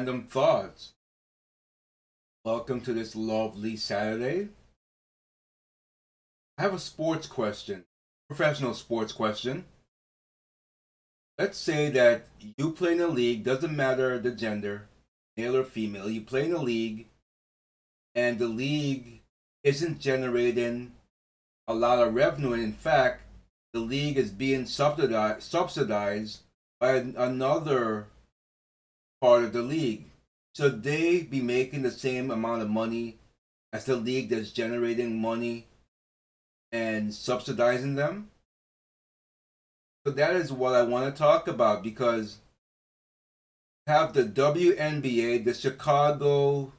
Random Thoughts. Welcome to this lovely Saturday. I have a sports question, professional sports question. Let's say that you play in a league, doesn't matter the gender, male or female, you play in a league, and the league isn't generating a lot of revenue. And in fact, the league is being subsidized, subsidized by another part of the league. Should they be making the same amount of money as the league that's generating money and subsidizing them? So that is what I want to talk about because have the WNBA, the Chicago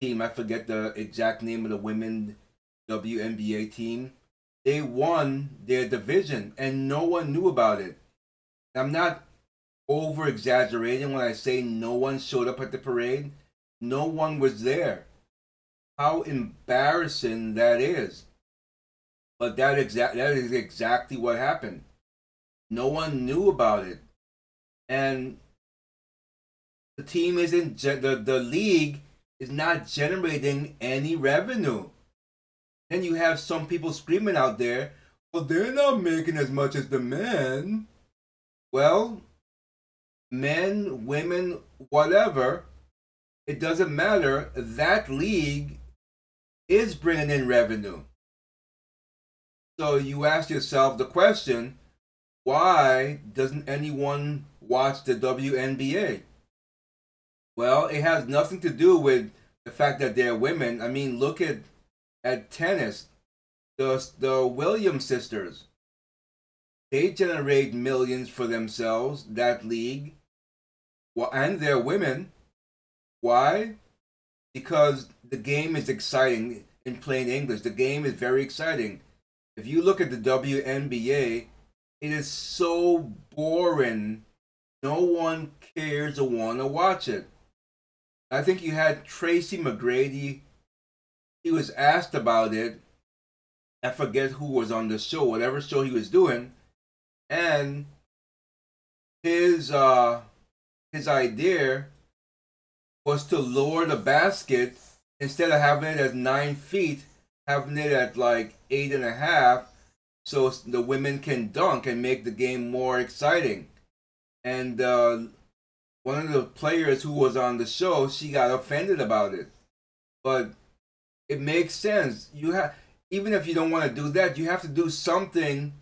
team, I forget the exact name of the women WNBA team. They won their division and no one knew about it. I'm not over exaggerating when I say no one showed up at the parade. No one was there. How embarrassing that is. But that exact that is exactly what happened. No one knew about it. And the team isn't the the league is not generating any revenue. Then you have some people screaming out there, well, they're not making as much as the men. Well, men, women, whatever, it doesn't matter. That league is bringing in revenue. So you ask yourself the question why doesn't anyone watch the WNBA? Well, it has nothing to do with the fact that they're women. I mean, look at at tennis. The the Williams sisters. They generate millions for themselves, that league. Well, and they're women. Why? Because the game is exciting in plain English. The game is very exciting. If you look at the WNBA, it is so boring. No one cares or want to watch it. I think you had Tracy McGrady. He was asked about it. I forget who was on the show, whatever show he was doing, and his uh his idea was to lower the basket instead of having it at nine feet, having it at like eight and a half, so the women can dunk and make the game more exciting. And uh, one of the players who was on the show, she got offended about it, but it makes sense. You have even if you don't want to do that, you have to do something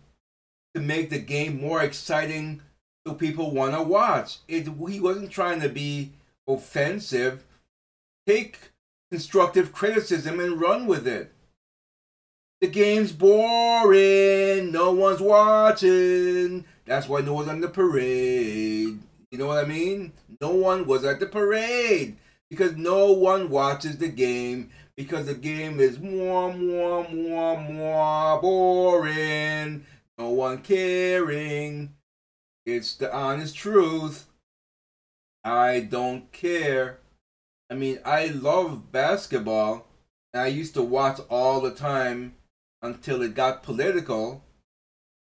to make the game more exciting so people want to watch. It he wasn't trying to be offensive. Take constructive criticism and run with it. The game's boring. No one's watching. That's why no one's on the parade. You know what I mean? No one was at the parade because no one watches the game because the game is more, more, more, more boring. No one caring. It's the honest truth. I don't care. I mean, I love basketball. And I used to watch all the time until it got political.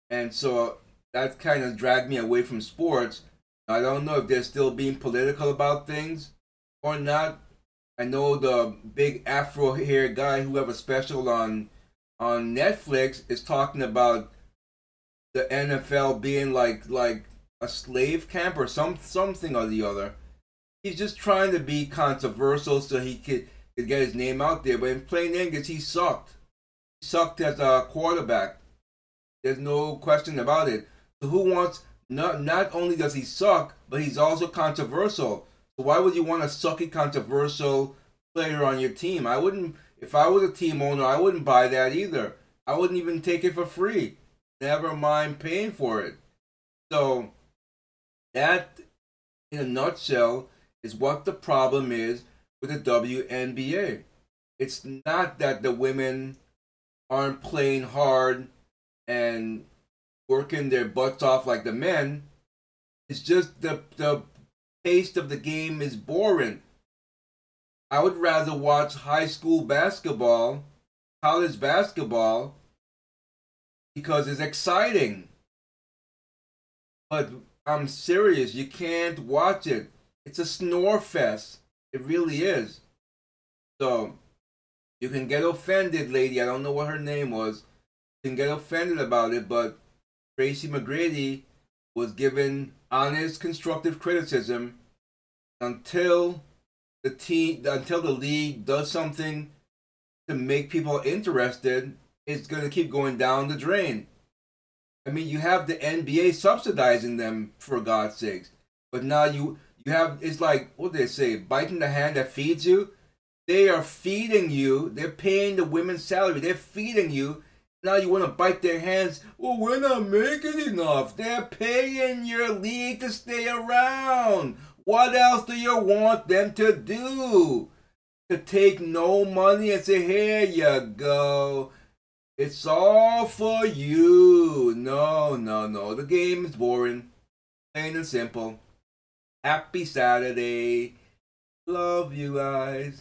And so that kind of dragged me away from sports. I don't know if they're still being political about things or not. I know the big afro hair guy who have a special on on Netflix is talking about the NFL being like like a slave camp or some something or the other. He's just trying to be controversial so he could, could get his name out there. But in plain English, he sucked. He sucked as a quarterback. There's no question about it. So who wants not not only does he suck, but he's also controversial. So why would you want a sucky controversial player on your team? I wouldn't if I was a team owner, I wouldn't buy that either. I wouldn't even take it for free. Never mind paying for it. So that in a nutshell is what the problem is with the WNBA. It's not that the women aren't playing hard and working their butts off like the men. It's just the the pace of the game is boring. I would rather watch high school basketball, college basketball, because it's exciting. But I'm serious, you can't watch it. It's a snore fest. It really is. So you can get offended, lady. I don't know what her name was. You can get offended about it, but Tracy McGrady was given honest, constructive criticism until the team, until the league does something to make people interested. It's going to keep going down the drain. I mean, you have the NBA subsidizing them for God's sakes, but now you you have it's like what they say, biting the hand that feeds you. They are feeding you. They're paying the women's salary. They're feeding you. Now you want to bite their hands. Well, we're not making enough. They're paying your league to stay around. What else do you want them to do? To take no money and say, here you go. It's all for you. No, no, no. The game is boring. Plain and simple. Happy Saturday. Love you guys.